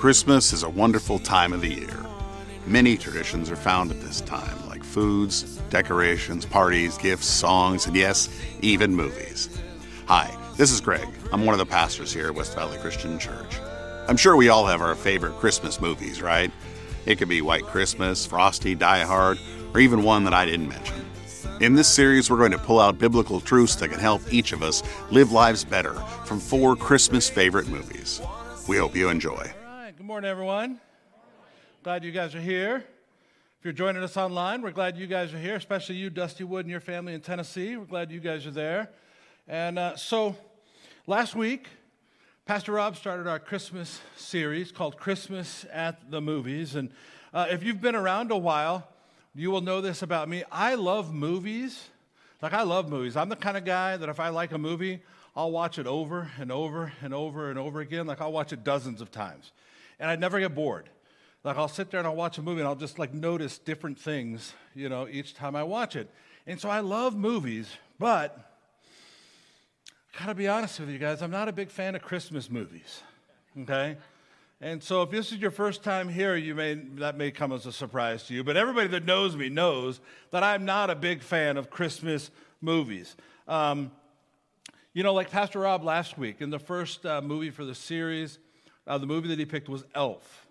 Christmas is a wonderful time of the year. Many traditions are found at this time, like foods, decorations, parties, gifts, songs, and yes, even movies. Hi, this is Greg. I'm one of the pastors here at West Valley Christian Church. I'm sure we all have our favorite Christmas movies, right? It could be White Christmas, Frosty, Die Hard, or even one that I didn't mention. In this series, we're going to pull out biblical truths that can help each of us live lives better from four Christmas favorite movies. We hope you enjoy. Morning, everyone. Glad you guys are here. If you're joining us online, we're glad you guys are here, especially you, Dusty Wood, and your family in Tennessee. We're glad you guys are there. And uh, so, last week, Pastor Rob started our Christmas series called Christmas at the Movies. And uh, if you've been around a while, you will know this about me. I love movies. Like, I love movies. I'm the kind of guy that if I like a movie, I'll watch it over and over and over and over again. Like, I'll watch it dozens of times. And I'd never get bored. Like, I'll sit there and I'll watch a movie and I'll just like notice different things, you know, each time I watch it. And so I love movies, but I gotta be honest with you guys, I'm not a big fan of Christmas movies, okay? And so, if this is your first time here, you may, that may come as a surprise to you. But everybody that knows me knows that I'm not a big fan of Christmas movies. Um, you know, like Pastor Rob last week, in the first uh, movie for the series, uh, the movie that he picked was Elf.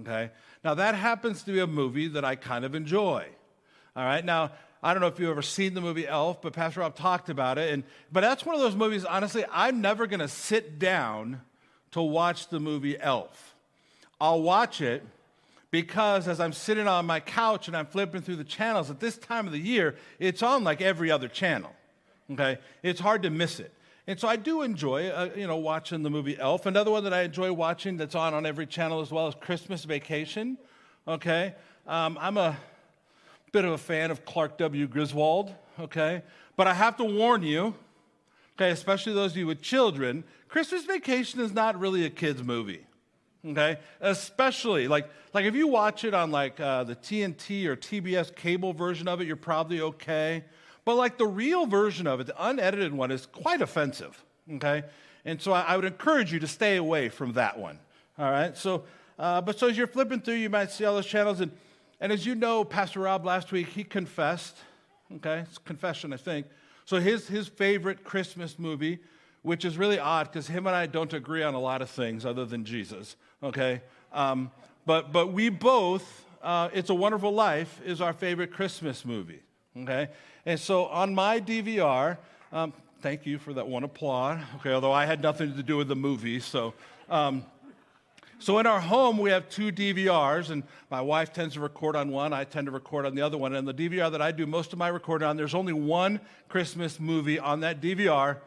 Okay? Now, that happens to be a movie that I kind of enjoy. All right? Now, I don't know if you've ever seen the movie Elf, but Pastor Rob talked about it. And, but that's one of those movies, honestly, I'm never going to sit down to watch the movie Elf. I'll watch it because as I'm sitting on my couch and I'm flipping through the channels at this time of the year, it's on like every other channel. Okay? It's hard to miss it. And so I do enjoy, uh, you know, watching the movie Elf. Another one that I enjoy watching that's on on every channel as well is Christmas Vacation. Okay? Um, I'm a bit of a fan of Clark W. Griswold. Okay? But I have to warn you, okay, especially those of you with children, Christmas Vacation is not really a kid's movie. Okay, especially like like if you watch it on like uh, the TNT or TBS cable version of it, you're probably okay. But like the real version of it, the unedited one, is quite offensive. Okay, and so I, would encourage you to stay away from that one. All right, so uh, but so as you're flipping through, you might see all those channels, and and as you know, Pastor Rob last week he confessed. Okay, it's confession, I think. So his his favorite Christmas movie which is really odd because him and I don't agree on a lot of things other than Jesus, okay? Um, but, but we both, uh, It's a Wonderful Life is our favorite Christmas movie, okay? And so on my DVR, um, thank you for that one applaud, okay, although I had nothing to do with the movie, so. Um, so in our home, we have two DVRs, and my wife tends to record on one. I tend to record on the other one. And the DVR that I do most of my recording on, there's only one Christmas movie on that DVR,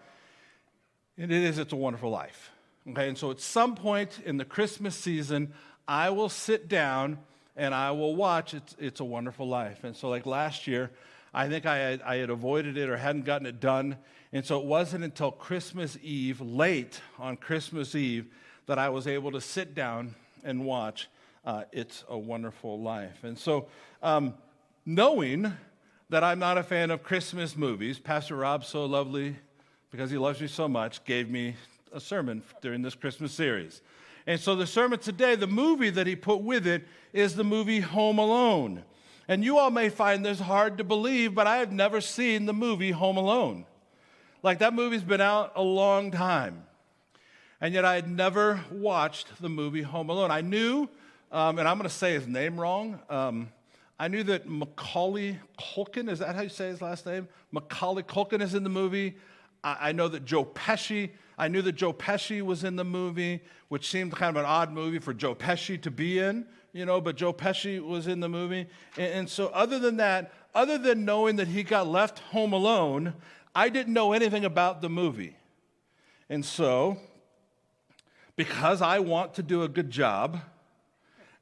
and it is It's a Wonderful Life. Okay, and so at some point in the Christmas season, I will sit down and I will watch It's, it's a Wonderful Life. And so, like last year, I think I had, I had avoided it or hadn't gotten it done. And so it wasn't until Christmas Eve, late on Christmas Eve, that I was able to sit down and watch uh, It's a Wonderful Life. And so, um, knowing that I'm not a fan of Christmas movies, Pastor Rob so lovely because he loves me so much, gave me a sermon during this Christmas series. And so the sermon today, the movie that he put with it, is the movie Home Alone. And you all may find this hard to believe, but I have never seen the movie Home Alone. Like that movie's been out a long time. And yet I had never watched the movie Home Alone. I knew, um, and I'm going to say his name wrong. Um, I knew that Macaulay Culkin, is that how you say his last name? Macaulay Culkin is in the movie. I, know that Joe Pesci, I knew that Joe Pesci was in the movie, which seemed kind of an odd movie for Joe Pesci to be in, you know, but Joe Pesci was in the movie. And, and so, other than that, other than knowing that he got left home alone, I didn't know anything about the movie. And so, because I want to do a good job,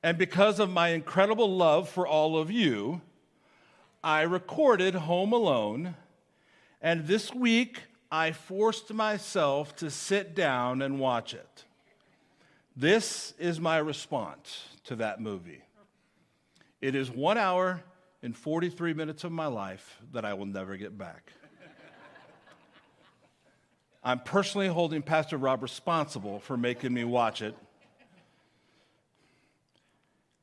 and because of my incredible love for all of you, I recorded Home Alone. And this week, I forced myself to sit down and watch it. This is my response to that movie. It is one hour and 43 minutes of my life that I will never get back. I'm personally holding Pastor Rob responsible for making me watch it.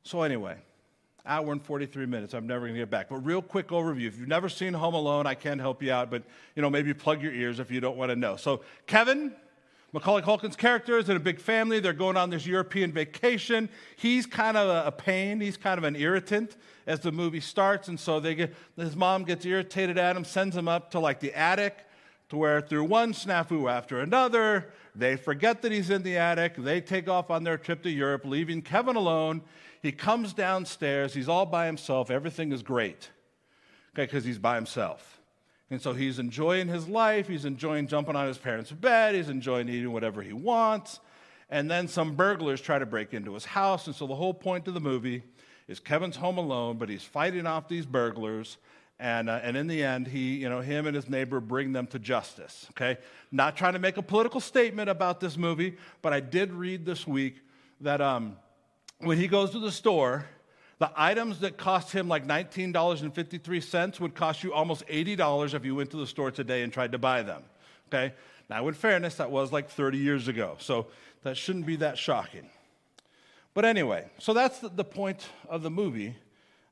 So, anyway, hour and 43 minutes. I'm never going to get back. But real quick overview. If you've never seen Home Alone, I can help you out, but you know, maybe plug your ears if you don't want to know. So Kevin, Macaulay Culkin's character is in a big family. They're going on this European vacation. He's kind of a pain. He's kind of an irritant as the movie starts. And so they get, his mom gets irritated at him, sends him up to like the attic to where through one snafu after another, they forget that he's in the attic. They take off on their trip to Europe, leaving Kevin alone. He comes downstairs, he's all by himself, everything is great, okay, because he's by himself. And so he's enjoying his life, he's enjoying jumping on his parents' bed, he's enjoying eating whatever he wants. And then some burglars try to break into his house. And so the whole point of the movie is Kevin's home alone, but he's fighting off these burglars. And, uh, and in the end, he, you know, him and his neighbor bring them to justice. Okay? Not trying to make a political statement about this movie, but I did read this week that um, when he goes to the store, the items that cost him like $19.53 would cost you almost $80 if you went to the store today and tried to buy them. Okay? Now, in fairness, that was like 30 years ago, so that shouldn't be that shocking. But anyway, so that's the, point of the movie.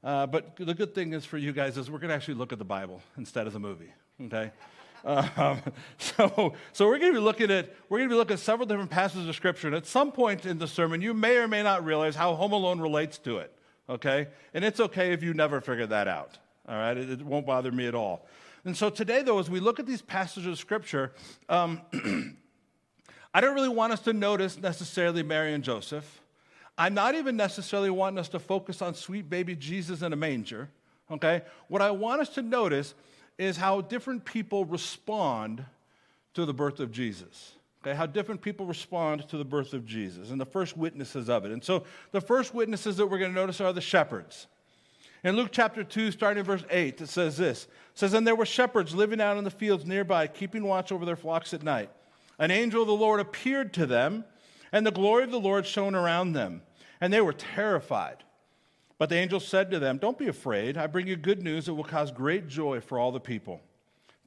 Uh, but the good thing is for you guys is we're going to actually look at the Bible instead of the movie. Okay? Um, so, so we're going to be looking at we're going to be looking at several different passages of scripture, and at some point in the sermon, you may or may not realize how Home Alone relates to it. Okay, and it's okay if you never figure that out. All right, it, it won't bother me at all. And so today, though, as we look at these passages of scripture, um, I don't really want us to notice necessarily Mary and Joseph. I'm not even necessarily wanting us to focus on sweet baby Jesus in a manger. Okay, what I want us to notice is how different people respond to the birth of Jesus. Okay, how different people respond to the birth of Jesus and the first witnesses of it. And so the first witnesses that we're going to notice are the shepherds. In Luke chapter 2, starting in verse 8, it says this. It says, And there were shepherds living out in the fields nearby, keeping watch over their flocks at night. An angel of the Lord appeared to them, and the glory of the Lord shone around them, and they were terrified. But the angel said to them, Don't be afraid. I bring you good news that will cause great joy for all the people.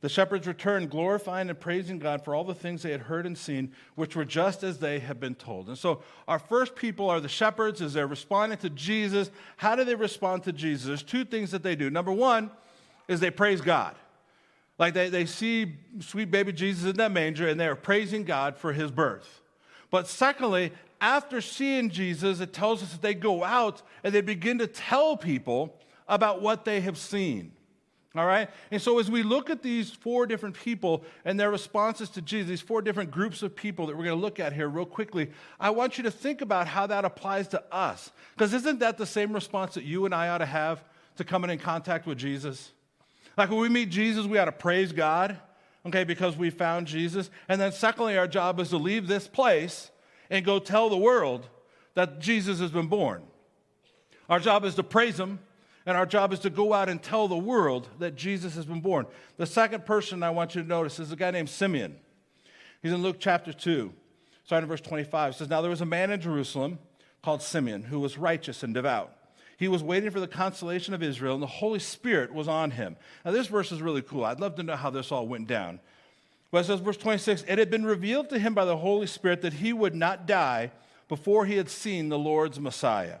The shepherds returned, glorifying and praising God for all the things they had heard and seen, which were just as they had been told. And so, our first people are the shepherds as they're responding to Jesus. How do they respond to Jesus? There's two things that they do. Number one is they praise God. Like they, they see sweet baby Jesus in that manger and they are praising God for his birth. But secondly, after seeing Jesus, it tells us that they go out and they begin to tell people about what they have seen. All right? And so, as we look at these four different people and their responses to Jesus, these four different groups of people that we're going to look at here real quickly, I want you to think about how that applies to us. Because isn't that the same response that you and I ought to have to coming in contact with Jesus? Like when we meet Jesus, we ought to praise God, okay, because we found Jesus. And then, secondly, our job is to leave this place and go tell the world that Jesus has been born. Our job is to praise Him and our job is to go out and tell the world that Jesus has been born. The second person I want you to notice is a guy named Simeon. He's in Luke chapter 2, starting in verse 25. It says, Now there was a man in Jerusalem called Simeon who was righteous and devout. He was waiting for the consolation of Israel, and the Holy Spirit was on him. Now, this verse is really cool. I'd love to know how this all went down. But it says, verse 26 It had been revealed to him by the Holy Spirit that he would not die before he had seen the Lord's Messiah.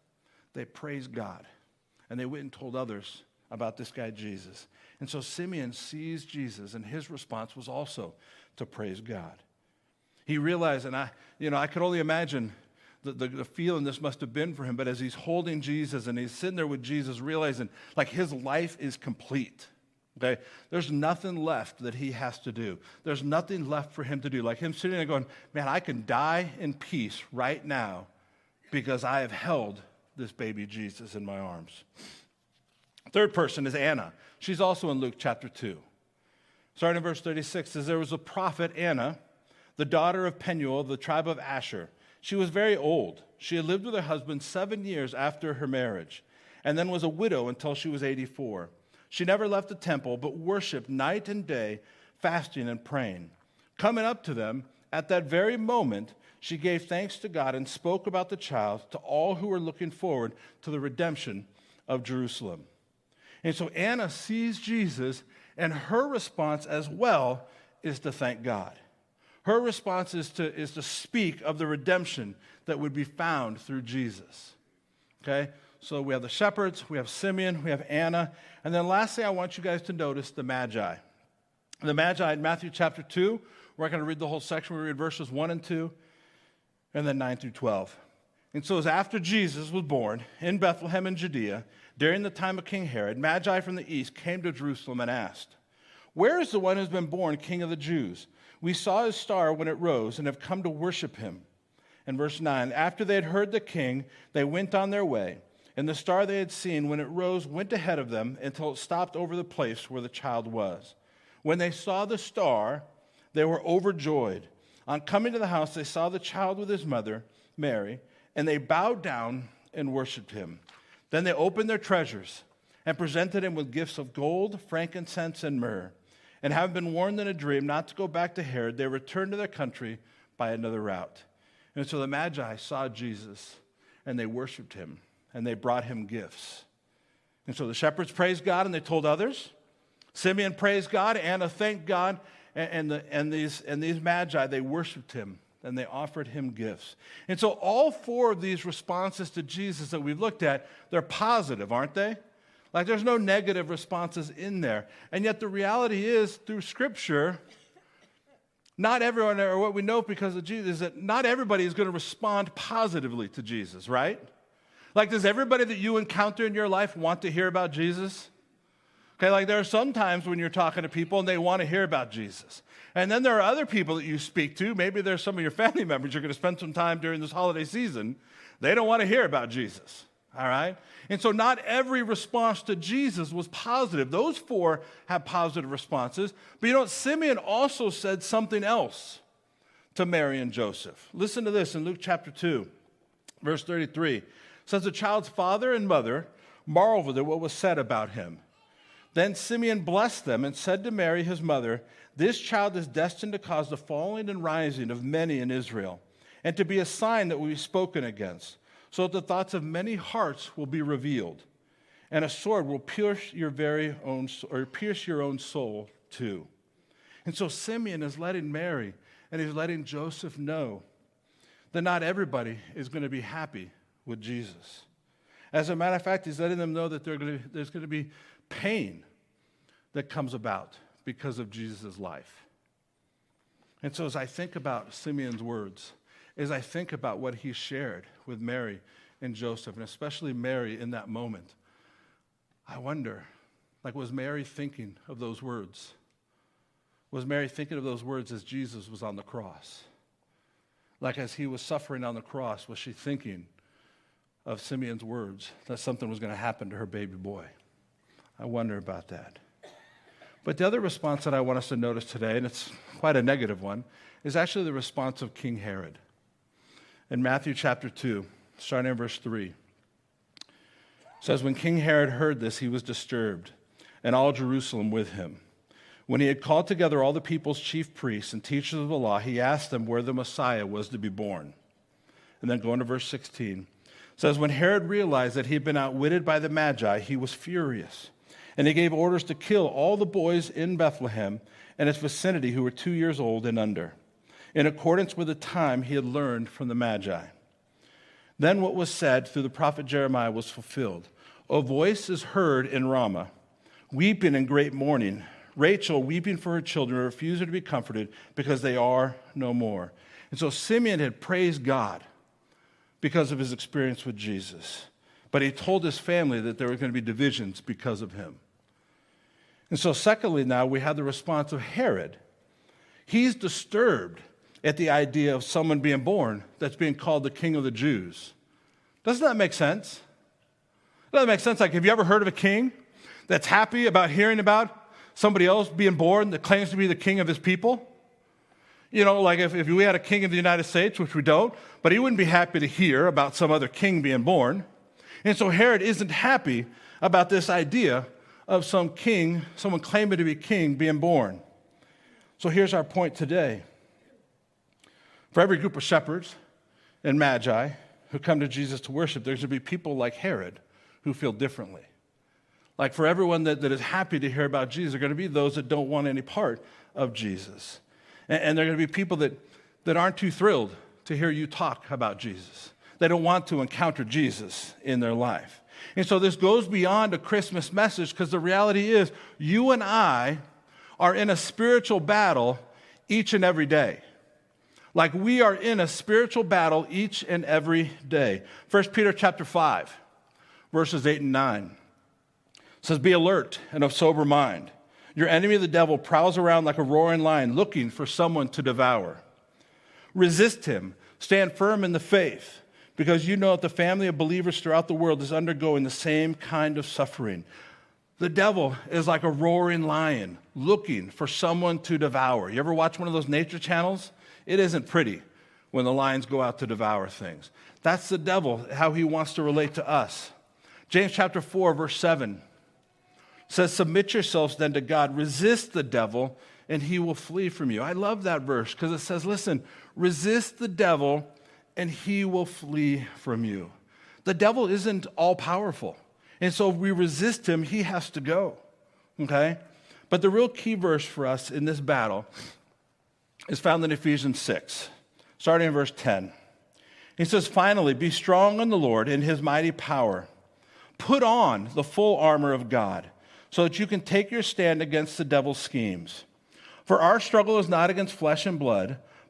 they praised God and they went and told others about this guy Jesus. And so Simeon sees Jesus, and his response was also to praise God. He realized, and I, you know, I could only imagine the, the, the, feeling this must have been for him, but as he's holding Jesus and he's sitting there with Jesus, realizing like his life is complete. Okay? There's nothing left that he has to do. There's nothing left for him to do. Like him sitting there going, Man, I can die in peace right now because I have held this baby Jesus in my arms. Third person is Anna. She's also in Luke chapter 2. Starting in verse 36 says, There was a prophet, Anna, the daughter of Penuel the tribe of Asher. She was very old. She had lived with her husband seven years after her marriage, and then was a widow until she was 84. She never left the temple, but worshiped night and day, fasting and praying. Coming up to them, at that very moment, she gave thanks to God and spoke about the child to all who were looking forward to the redemption of Jerusalem. And so Anna sees Jesus, and her response as well is to thank God. Her response is to, is to speak of the redemption that would be found through Jesus. Okay? So we have the shepherds, we have Simeon, we have Anna. And then lastly, I want you guys to notice the Magi. The Magi in Matthew chapter 2, we're not going to read the whole section. We read verses 1 and 2, and then 9 through 12. And so, after Jesus was born in Bethlehem in Judea, during the time of King Herod, Magi from the east came to Jerusalem and asked, Where is the one who's been born King of the Jews? We saw his star when it rose and have come to worship him. And verse 9 After they had heard the king, they went on their way. And the star they had seen when it rose went ahead of them until it stopped over the place where the child was. When they saw the star, they were overjoyed. On coming to the house, they saw the child with his mother, Mary and they bowed down and worshiped him. Then they opened their treasures and presented him with gifts of gold, frankincense, and myrrh. And having been warned in a dream not to go back to Herod, they returned to their country by another route. And so the Magi saw Jesus and they worshiped him and they brought him gifts. And so the shepherds praised God and they told others. Simeon praised God, Anna thanked God, and, and, the, and, these, and these Magi, they worshiped him and they offered him gifts. And so all four of these responses to Jesus that we've looked at, they're positive, aren't they? Like there's no negative responses in there. And yet the reality is through scripture, not everyone, or what we know because of Jesus, is that not everybody is going to respond positively to Jesus, right? Like, does everybody that you encounter in your life want to hear about Jesus? Okay, like there are some times when you're talking to people and they want to hear about Jesus. And then there are other people that you speak to. Maybe there's some of your family members you're going to spend some time during this holiday season. They don't want to hear about Jesus. All right? And so not every response to Jesus was positive. Those four have positive responses. But you know what? Simeon also said something else to Mary and Joseph. Listen to this in Luke chapter 2, verse 33. It says, The child's father and mother marveled at what was said about him. Then Simeon blessed them and said to Mary, his mother, This child is destined to cause the falling and rising of many in Israel, and to be a sign that will be spoken against, so that the thoughts of many hearts will be revealed, and a sword will pierce your very own or pierce your own soul too. And so Simeon is letting Mary and he's letting Joseph know that not everybody is going to be happy with Jesus. As a matter of fact, he's letting them know that going to, there's going to be pain that comes about because of Jesus' life. And so, as I think about Simeon's words, as I think about what he shared with Mary and Joseph, and especially Mary in that moment, I wonder like, was Mary thinking of those words? Was Mary thinking of those words as Jesus was on the cross? Like, as he was suffering on the cross, was she thinking of Simeon's words that something was going to happen to her baby boy? I wonder about that. But the other response that I want us to notice today, and it's quite a negative one, is actually the response of King Herod. In Matthew chapter 2, starting in verse 3, says, When King Herod heard this, he was disturbed, and all Jerusalem with him. When he had called together all the people's chief priests and teachers of the law, he asked them where the Messiah was to be born. And then going to verse 16, says, When Herod realized that he had been outwitted by the Magi, he was furious and he gave orders to kill all the boys in Bethlehem and its vicinity who were two years old and under, in accordance with the time he had learned from the Magi. Then what was said through the prophet Jeremiah was fulfilled. A voice is heard in Ramah, weeping in great mourning. Rachel weeping for her children, refusing to be comforted because they are no more. And so Simeon had praised God because of his experience with Jesus. But he told his family that there were going to be divisions because of him. And so, secondly, now we have the response of Herod. He's disturbed at the idea of someone being born that's being called the king of the Jews. Doesn't that make sense? Doesn't that make sense? Like, have you ever heard of a king that's happy about hearing about somebody else being born that claims to be the king of his people? You know, like if, if we had a king in the United States, which we don't, but he wouldn't be happy to hear about some other king being born. And so Herod isn't happy about this idea of some king, someone claiming to be king, being born. So here's our point today. For every group of shepherds and magi who come to Jesus to worship, there's going to be people like Herod who feel differently. Like for everyone that, that is happy to hear about Jesus, there are going to be those that don't want any part of Jesus. And, and there are going to be people that, that aren't too thrilled to hear you talk about Jesus. They don't want to encounter Jesus in their life. And so this goes beyond a Christmas message because the reality is you and I are in a spiritual battle each and every day. Like we are in a spiritual battle each and every day. 1 Peter chapter 5, verses 8 and 9 says, Be alert and of sober mind. Your enemy, the devil, prowls around like a roaring lion looking for someone to devour. Resist him. Stand firm in the faith because you know that the family of believers throughout the world is undergoing the same kind of suffering. The devil is like a roaring lion looking for someone to devour. You ever watch one of those nature channels? It isn't pretty when the lions go out to devour things. That's the devil, how he wants to relate to us. James chapter 4, verse 7 says, Submit yourselves then to God, resist the devil, and he will flee from you. I love that verse because it says, Listen, resist the devil, and he will flee from you. The devil isn't all powerful. And so if we resist him, he has to go. Okay? But the real key verse for us in this battle is found in Ephesians 6, starting in verse 10. He says, Finally, be strong in the Lord in his mighty power. Put on the full armor of God so that you can take your stand against the devil's schemes. For our struggle is not against flesh and blood,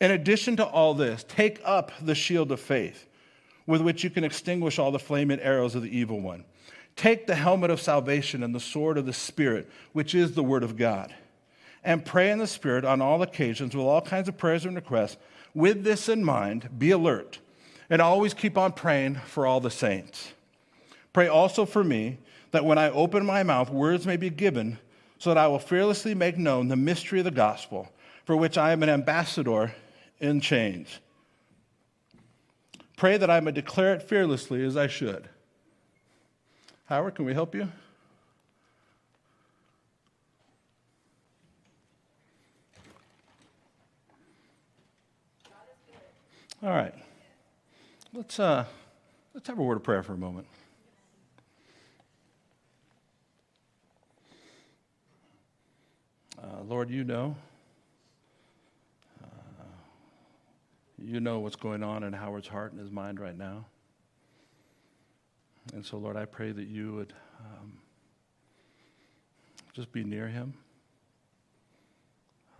In addition to all this, take up the shield of faith, with which you can extinguish all the flaming arrows of the evil one. Take the helmet of salvation and the sword of the Spirit, which is the word of God. And pray in the Spirit on all occasions with all kinds of prayers and requests. With this in mind, be alert and always keep on praying for all the saints. Pray also for me that when I open my mouth, words may be given so that I will fearlessly make known the mystery of the gospel, for which I am an ambassador in chains. Pray that I may declare it fearlessly as I should. Howard, can we help you? All right. Let's, uh, let's have a word of prayer for a moment. Uh, Lord, you know. Uh, you know what's going on in Howard's heart and his mind right now. And so, Lord, I pray that you would um, just be near him.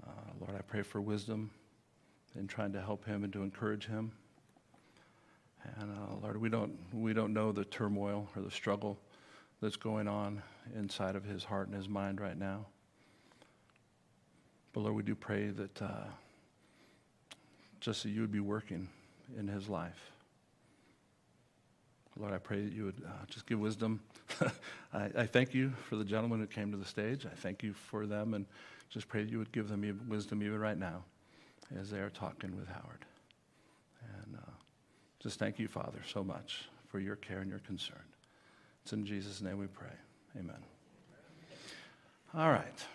Uh, Lord, I pray for wisdom in trying to help him and to encourage him. And uh, Lord, we don't, we don't know the turmoil or the struggle that's going on inside of his heart and his mind right now. But Lord, we do pray that uh, just that you would be working in his life. Lord, I pray that you would uh, just give wisdom. I, I, thank you for the gentlemen who came to the stage. I thank you for them and just pray that you would give them wisdom even right now as they are talking with Howard. And uh, Just thank you, Father, so much for your care and your concern. It's in Jesus' name we pray. Amen. All right.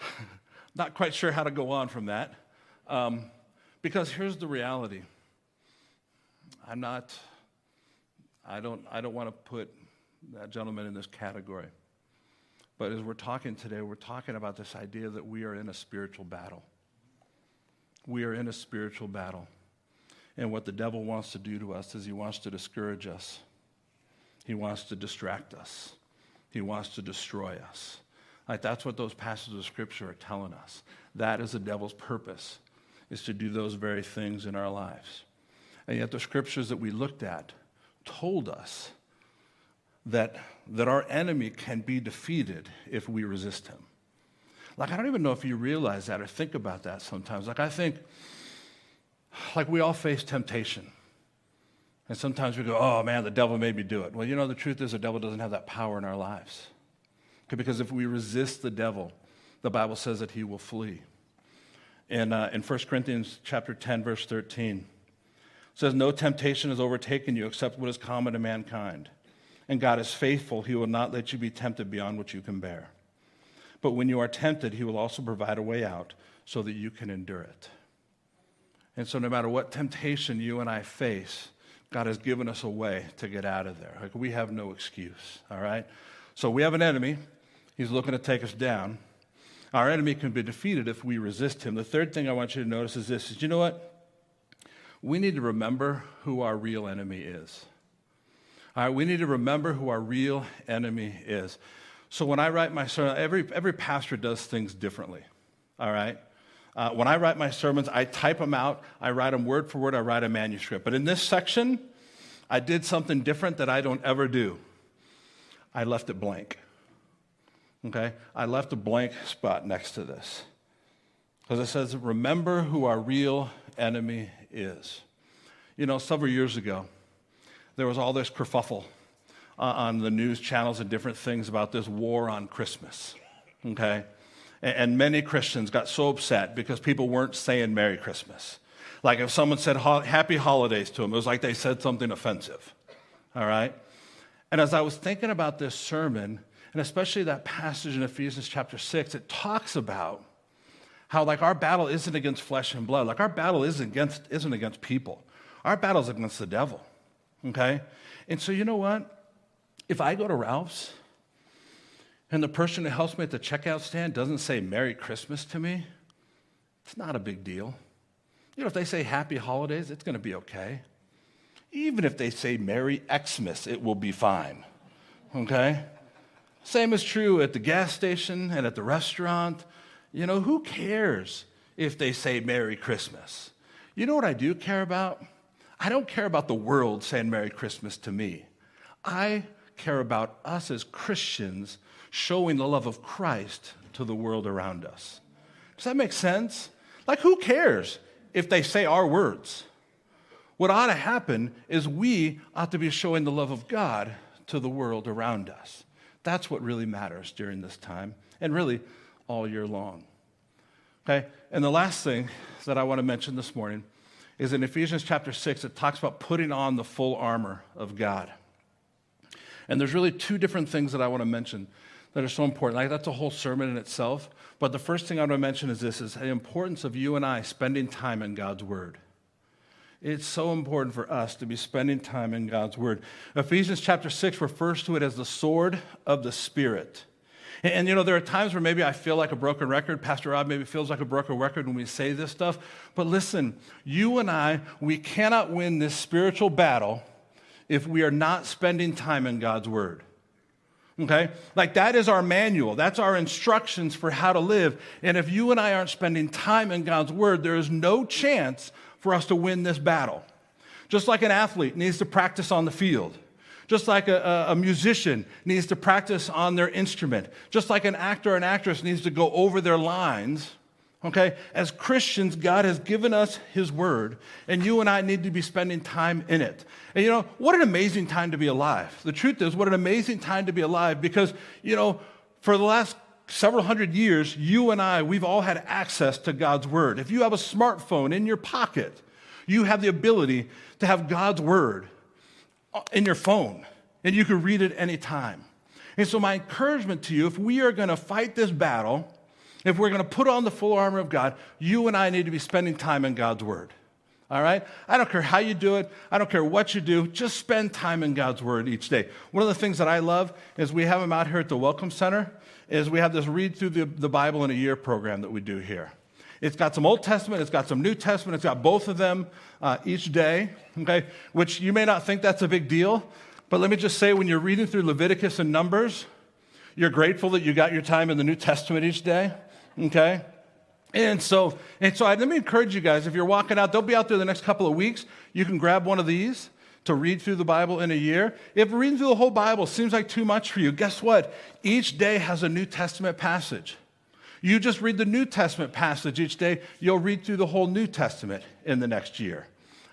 Not quite sure how to go on from that. Um, because here's the reality I'm not, I don't, I don't want to put that gentleman in this category. But as we're talking today, we're talking about this idea that we are in a spiritual battle. We are in a spiritual battle. And what the devil wants to do to us is he wants to discourage us, he wants to distract us, he wants to destroy us. Like that's what those passages of scripture are telling us. That is the devil's purpose, is to do those very things in our lives. And yet the scriptures that we looked at told us that, that our enemy can be defeated if we resist him. Like, I don't even know if you realize that or think about that sometimes. Like, I think, like, we all face temptation. And sometimes we go, oh man, the devil made me do it. Well, you know, the truth is, the devil doesn't have that power in our lives. Because if we resist the devil, the Bible says that he will flee. And uh, in 1 Corinthians chapter 10, verse 13, says, No temptation has overtaken you except what is common to mankind. And God is faithful. He will not let you be tempted beyond what you can bear. But when you are tempted, He will also provide a way out so that you can endure it. And so, no matter what temptation you and I face, God has given us a way to get out of there. Like we have no excuse, all right? So we have an enemy. He's looking to take us down. Our enemy can be defeated if we resist him. The third thing I want you to notice is this is you know what? We need to remember who our real enemy is. All right, we need to remember who our real enemy is. So when I write my sermon, every, every pastor does things differently. All right? Uh, when I write my sermons, I type them out, I write them word for word, I write a manuscript. But in this section, I did something different that I don't ever do. I left it blank. Okay? I left a blank spot next to this. Because it says, remember who our real enemy is. You know, several years ago, there was all this kerfuffle uh, on the news channels and different things about this war on Christmas. Okay? And, and many Christians got so upset because people weren't saying Merry Christmas. Like if someone said Happy Holidays to them, it was like they said something offensive. All right? And as I was thinking about this sermon, and especially that passage in Ephesians chapter 6, it talks about how like our battle isn't against flesh and blood. Like our battle isn't against, isn't against people. Our battle is against the devil. Okay? And so, you know what? If I go to Ralph's and the person who helps me at the checkout stand doesn't say Merry Christmas to me, it's not a big deal. You know, if they say Happy Holidays, it's going to be okay. Even if they say Merry Xmas, it will be fine. Okay? Same is true at the gas station and at the restaurant. You know, who cares if they say Merry Christmas? You know what I do care about? I don't care about the world saying Merry Christmas to me. I care about us as Christians showing the love of Christ to the world around us. Does that make sense? Like, who cares if they say our words? What ought to happen is we ought to be showing the love of God to the world around us. That's what really matters during this time and really all year long. Okay? And the last thing that I want to mention this morning is in Ephesians chapter 6, it talks about putting on the full armor of God. And there's really two different things that I want to mention that are so important. Like that's a whole sermon in itself. But the first thing I want to mention is this is the importance of you and I spending time in God's Word. It's so important for us to be spending time in God's Word. Ephesians chapter 6 refers to it as the sword of the Spirit. And, and, you know, there are times where maybe I feel like a broken record. Pastor Rob maybe feels like a broken record when we say this stuff. But listen, you and I, we cannot win this spiritual battle if we are not spending time in God's Word. Okay? Like that is our manual. That's our instructions for how to live. And if you and I aren't spending time in God's Word, there is no chance for us to win this battle. Just like an athlete needs to practice on the field. Just like a, a, musician needs to practice on their instrument. Just like an actor or an actress needs to go over their lines. Okay? As Christians, God has given us His Word, and you and I need to be spending time in it. And you know, what an amazing time to be alive. The truth is, what an amazing time to be alive because, you know, for the last several hundred years, you and I, we've all had access to God's Word. If you have a smartphone in your pocket, You have the ability to have God's word in your phone, and you can read it anytime. And so, my encouragement to you if we are going to fight this battle, if we're going to put on the full armor of God, you and I need to be spending time in God's Word. All right? I don't care how you do it. I don't care what you do. Just spend time in God's Word each day. One of the things that I love is we have them out here at the Welcome Center, is we have this read through the, the Bible in a year program that we do here. It's got some Old Testament, it's got some New Testament, it's got both of them uh, each day, okay? Which you may not think that's a big deal, but let me just say when you're reading through Leviticus and Numbers, you're grateful that you got your time in the New Testament each day, okay? And so, and so I, let me encourage you guys if you're walking out, don't be out there the next couple of weeks. You can grab one of these to read through the Bible in a year. If reading through the whole Bible seems like too much for you, guess what? Each day has a New Testament passage. You just read the New Testament passage each day, you'll read through the whole New Testament in the next year.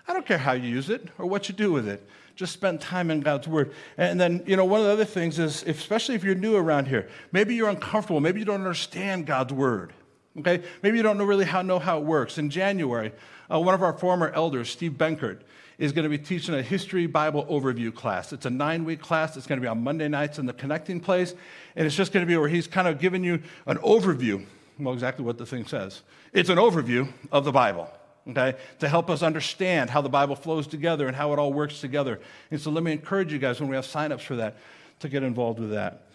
I don't care how you use it or what you do with it. Just spend time in God's Word. And then, you know, one of the other things is, especially if you're new around here, maybe you're uncomfortable, maybe you don't understand God's Word. Okay? Maybe you don't know really how, know how it works. In January, uh, one of our former elders, Steve Benkert, is going to be teaching a history Bible overview class. It's a nine week class. It's going to be on Monday nights in the connecting place. And it's just going to be where he's kind of giving you an overview. Well, exactly what the thing says. It's an overview of the Bible, okay, to help us understand how the Bible flows together and how it all works together. And so let me encourage you guys when we have signups for that to get involved with that.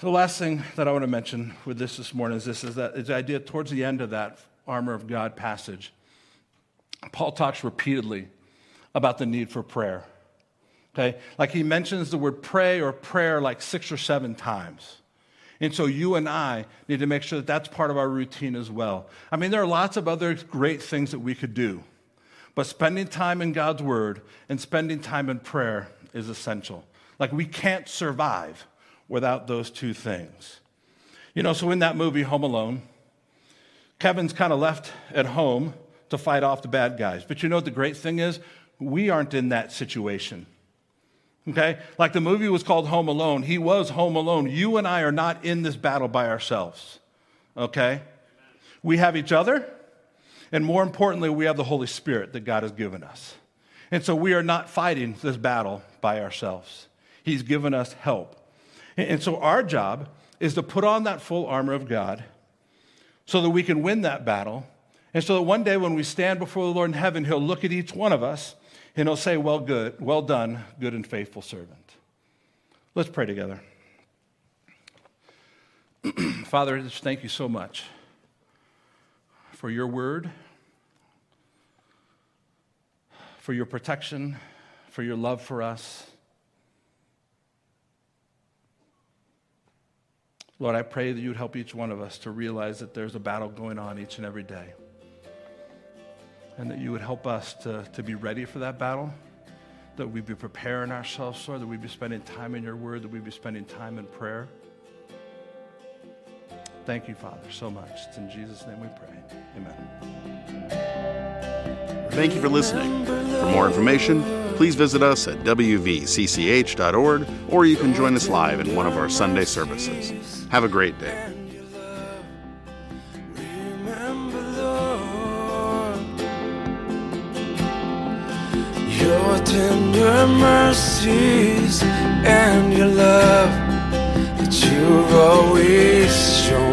The last thing that I want to mention with this this morning is this is that is the idea towards the end of that armor of God passage. Paul talks repeatedly about the need for prayer. Okay? Like he mentions the word pray or prayer like six or seven times. And so you and I need to make sure that that's part of our routine as well. I mean, there are lots of other great things that we could do, but spending time in God's Word and spending time in prayer is essential. Like we can't survive without those two things. You know, so in that movie, Home Alone, Kevin's kind of left at home to fight off the bad guys. But you know what the great thing is? We aren't in that situation. Okay? Like the movie was called Home Alone. He was home alone. You and I are not in this battle by ourselves. Okay? We have each other, and more importantly, we have the Holy Spirit that God has given us. And so we are not fighting this battle by ourselves. He's given us help. And so our job is to put on that full armor of God so that we can win that battle. And so that one day when we stand before the Lord in heaven, He'll look at each one of us and he'll say, Well, good, well done, good and faithful servant. Let's pray together. Father, just thank you so much for your word, for your protection, for your love for us. Lord, I pray that you'd help each one of us to realize that there's a battle going on each and every day and that you would help us to, to be ready for that battle, that we'd be preparing ourselves, Lord, that we'd be spending time in your word, that we'd be spending time in prayer. Thank you, Father, so much. It's in Jesus' name we pray. Amen. Thank you for listening. For more information, please visit us at wvcch.org or you can join us live in one of our Sunday services. Have a great day. Tender mercies and your love that you've always shown